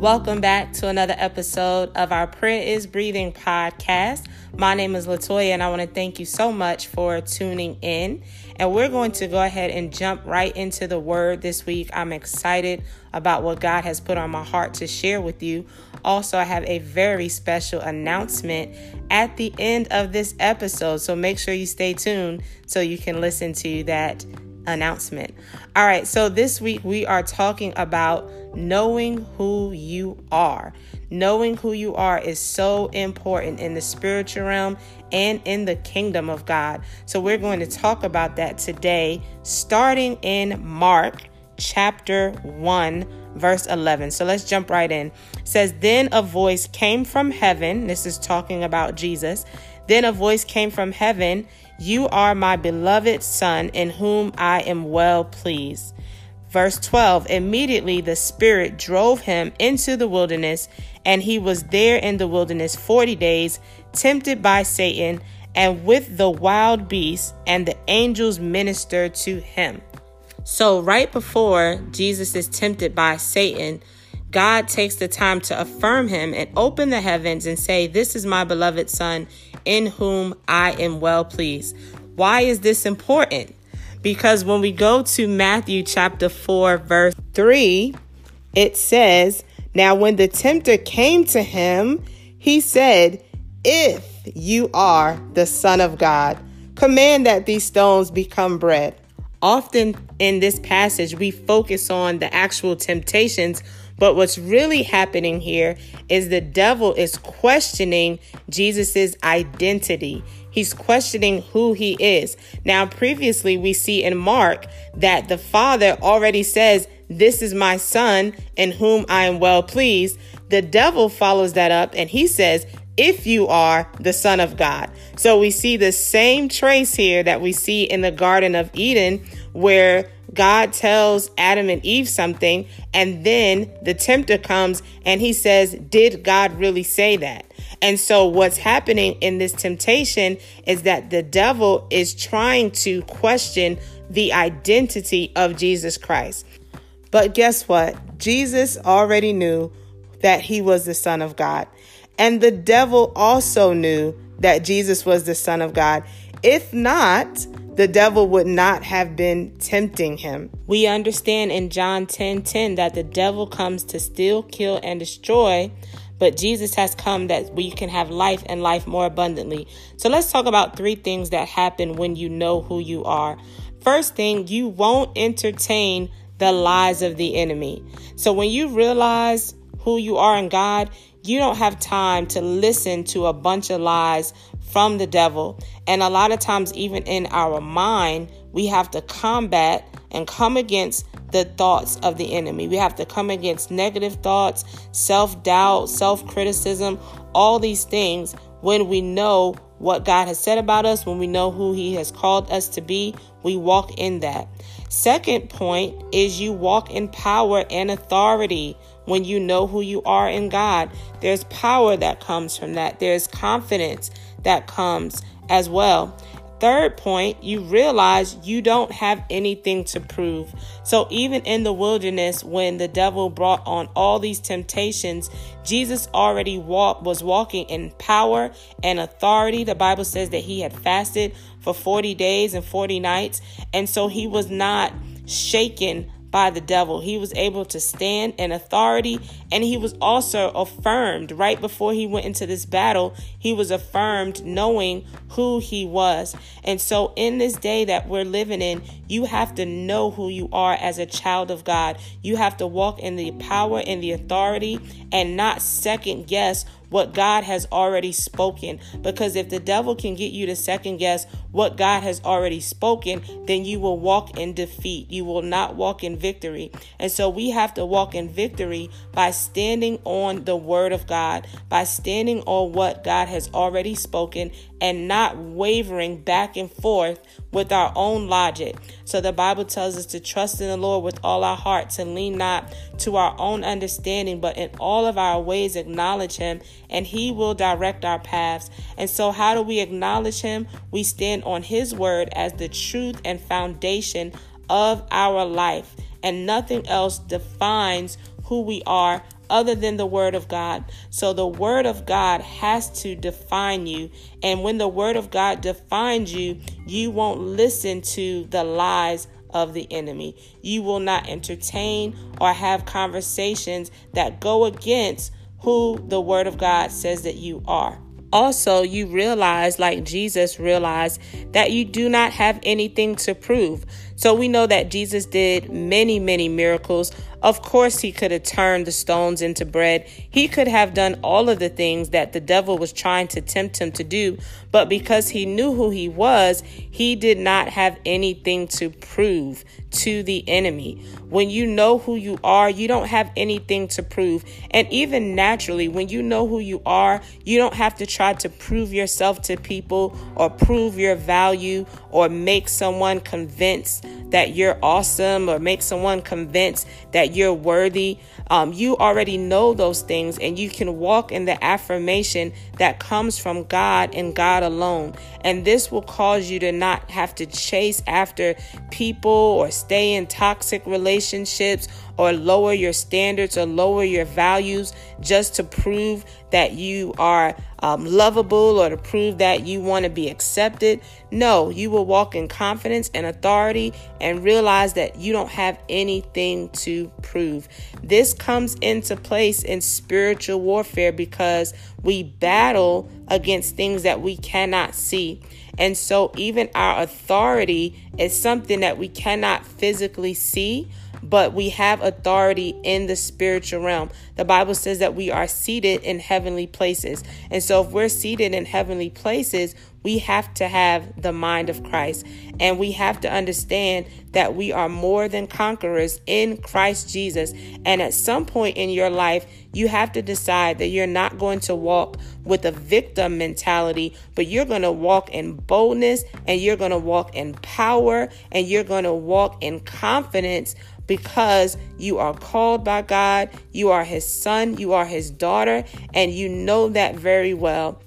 Welcome back to another episode of our Prayer is Breathing podcast. My name is Latoya, and I want to thank you so much for tuning in. And we're going to go ahead and jump right into the word this week. I'm excited about what God has put on my heart to share with you. Also, I have a very special announcement at the end of this episode. So make sure you stay tuned so you can listen to that announcement. All right, so this week we are talking about knowing who you are. Knowing who you are is so important in the spiritual realm and in the kingdom of God. So we're going to talk about that today, starting in Mark chapter 1 verse 11. So let's jump right in. It says then a voice came from heaven. This is talking about Jesus. Then a voice came from heaven, "You are my beloved son in whom I am well pleased." Verse 12 Immediately the Spirit drove him into the wilderness, and he was there in the wilderness 40 days, tempted by Satan, and with the wild beasts, and the angels ministered to him. So, right before Jesus is tempted by Satan, God takes the time to affirm him and open the heavens and say, This is my beloved Son, in whom I am well pleased. Why is this important? Because when we go to Matthew chapter 4, verse 3, it says, Now when the tempter came to him, he said, If you are the Son of God, command that these stones become bread. Often in this passage, we focus on the actual temptations, but what's really happening here is the devil is questioning Jesus's identity. He's questioning who he is. Now, previously, we see in Mark that the father already says, This is my son in whom I am well pleased. The devil follows that up and he says, if you are the Son of God. So we see the same trace here that we see in the Garden of Eden, where God tells Adam and Eve something, and then the tempter comes and he says, Did God really say that? And so, what's happening in this temptation is that the devil is trying to question the identity of Jesus Christ. But guess what? Jesus already knew that he was the Son of God. And the devil also knew that Jesus was the Son of God. If not, the devil would not have been tempting him. We understand in John 10 10 that the devil comes to steal, kill, and destroy, but Jesus has come that we can have life and life more abundantly. So let's talk about three things that happen when you know who you are. First thing, you won't entertain the lies of the enemy. So when you realize who you are in God, you don't have time to listen to a bunch of lies from the devil. And a lot of times, even in our mind, we have to combat and come against the thoughts of the enemy. We have to come against negative thoughts, self doubt, self criticism, all these things when we know what God has said about us, when we know who He has called us to be, we walk in that. Second point is you walk in power and authority when you know who you are in God. There's power that comes from that, there's confidence that comes as well. Third point, you realize you don't have anything to prove. So, even in the wilderness, when the devil brought on all these temptations, Jesus already walk, was walking in power and authority. The Bible says that he had fasted for 40 days and 40 nights. And so, he was not shaken by the devil. He was able to stand in authority and he was also affirmed right before he went into this battle. He was affirmed knowing who he was. And so, in this day that we're living in, you have to know who you are as a child of God. You have to walk in the power and the authority and not second guess what God has already spoken. Because if the devil can get you to second guess what God has already spoken, then you will walk in defeat. You will not walk in victory. And so we have to walk in victory by standing on the word of God, by standing on what God has already spoken and not wavering back and forth with our own logic. So the Bible tells us to trust in the Lord with all our hearts and lean not to our own understanding, but in all of our ways acknowledge Him, and He will direct our paths. And so, how do we acknowledge Him? We stand on His word as the truth and foundation of our life, and nothing else defines who we are other than the Word of God. So the Word of God has to define you. And when the Word of God defines you, you won't listen to the lies of the enemy. You will not entertain or have conversations that go against who the Word of God says that you are also you realize, like Jesus realized, that you do not have anything to prove. So we know that Jesus did many, many miracles. Of course, he could have turned the stones into bread. He could have done all of the things that the devil was trying to tempt him to do. But because he knew who he was, he did not have anything to prove to the enemy. When you know who you are, you don't have anything to prove. And even naturally, when you know who you are, you don't have to try to prove yourself to people or prove your value or make someone convinced that you're awesome or make someone convinced that you're worthy. Um, you already know those things and you can walk in the affirmation that comes from God and God alone. And this will cause you to not have to chase after people or stay in toxic relationships or lower your standards or lower your values just to prove that you are um, lovable or to prove that you want to be accepted. No, you will walk in confidence and authority and realize that you don't have anything to prove. This comes into place in spiritual warfare because we battle against things that we cannot see. And so, even our authority is something that we cannot physically see, but we have authority in the spiritual realm. The Bible says that we are seated in heavenly places. And so, if we're seated in heavenly places, we have to have the mind of Christ. And we have to understand that we are more than conquerors in Christ Jesus. And at some point in your life, you have to decide that you're not going to walk with a victim mentality, but you're going to walk in boldness and you're going to walk in power and you're going to walk in confidence because you are called by God, you are His son, you are His daughter, and you know that very well.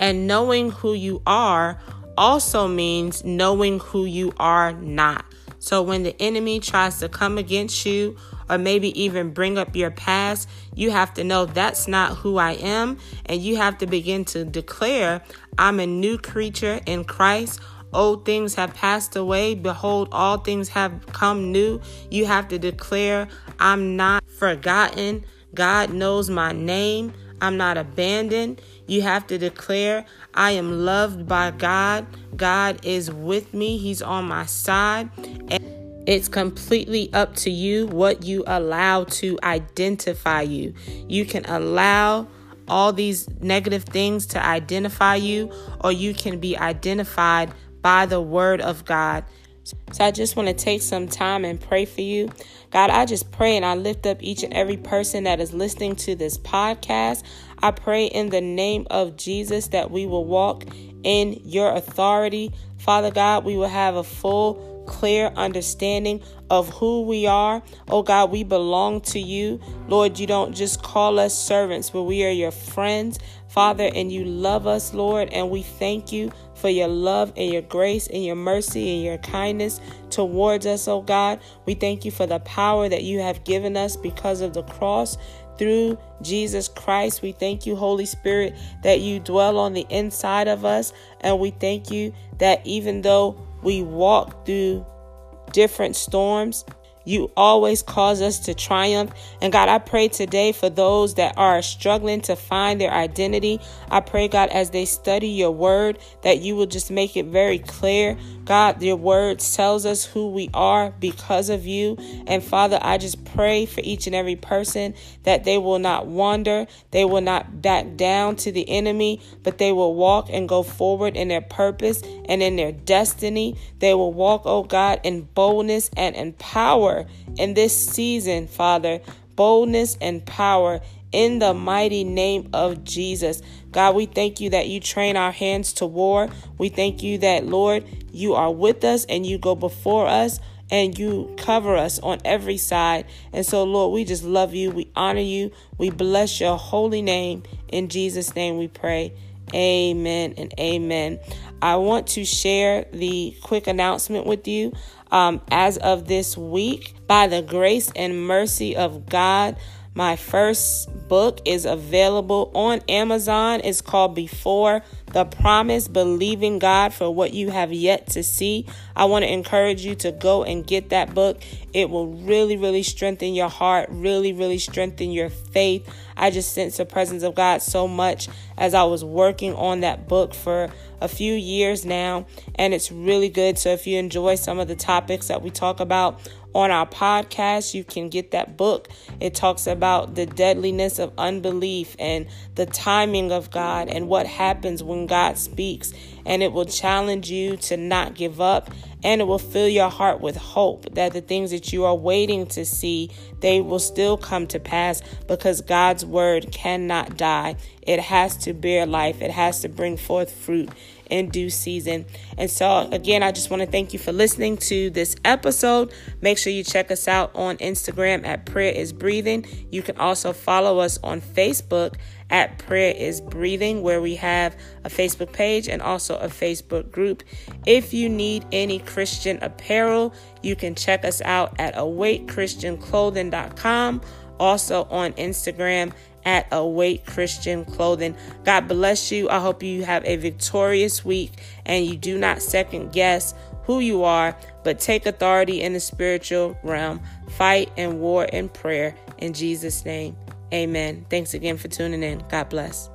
And knowing who you are also means knowing who you are not. So when the enemy tries to come against you, or maybe even bring up your past, you have to know that's not who I am. And you have to begin to declare, I'm a new creature in Christ. Old things have passed away. Behold, all things have come new. You have to declare, I'm not forgotten. God knows my name. I'm not abandoned. You have to declare, I am loved by God. God is with me. He's on my side. And it's completely up to you what you allow to identify you. You can allow all these negative things to identify you, or you can be identified by the word of God. So I just want to take some time and pray for you. God, I just pray and I lift up each and every person that is listening to this podcast. I pray in the name of Jesus that we will walk in your authority. Father God, we will have a full clear understanding of who we are. Oh God, we belong to you. Lord, you don't just call us servants, but we are your friends, Father, and you love us, Lord, and we thank you for your love and your grace and your mercy and your kindness towards us, oh God. We thank you for the power that you have given us because of the cross through Jesus Christ. We thank you, Holy Spirit, that you dwell on the inside of us. And we thank you that even though we walk through different storms, you always cause us to triumph. And God, I pray today for those that are struggling to find their identity. I pray, God, as they study your word, that you will just make it very clear. God, your word tells us who we are because of you. And Father, I just pray for each and every person that they will not wander, they will not back down to the enemy, but they will walk and go forward in their purpose and in their destiny. They will walk, oh God, in boldness and in power power in this season, Father. Boldness and power in the mighty name of Jesus. God, we thank you that you train our hands to war. We thank you that, Lord, you are with us and you go before us and you cover us on every side. And so, Lord, we just love you. We honor you. We bless your holy name. In Jesus' name we pray. Amen and amen. I want to share the quick announcement with you um, as of this week, by the grace and mercy of God, My first book is available on Amazon. It's called Before the Promise Believing God for What You Have Yet to See. I want to encourage you to go and get that book. It will really, really strengthen your heart, really, really strengthen your faith. I just sense the presence of God so much as I was working on that book for a few years now, and it's really good. So, if you enjoy some of the topics that we talk about on our podcast. You can get that book. It talks about the deadliness of unbelief and the timing of God and what happens when God speaks. And it will challenge you to not give up and it will fill your heart with hope that the things that you are waiting to see they will still come to pass because God's word cannot die it has to bear life it has to bring forth fruit in due season. And so, again, I just want to thank you for listening to this episode. Make sure you check us out on Instagram at Prayer is Breathing. You can also follow us on Facebook at Prayer is Breathing, where we have a Facebook page and also a Facebook group. If you need any Christian apparel, you can check us out at awakechristianclothing.com, also on Instagram at Awake Christian Clothing. God bless you. I hope you have a victorious week and you do not second guess who you are, but take authority in the spiritual realm. Fight and war in prayer. In Jesus' name, amen. Thanks again for tuning in. God bless.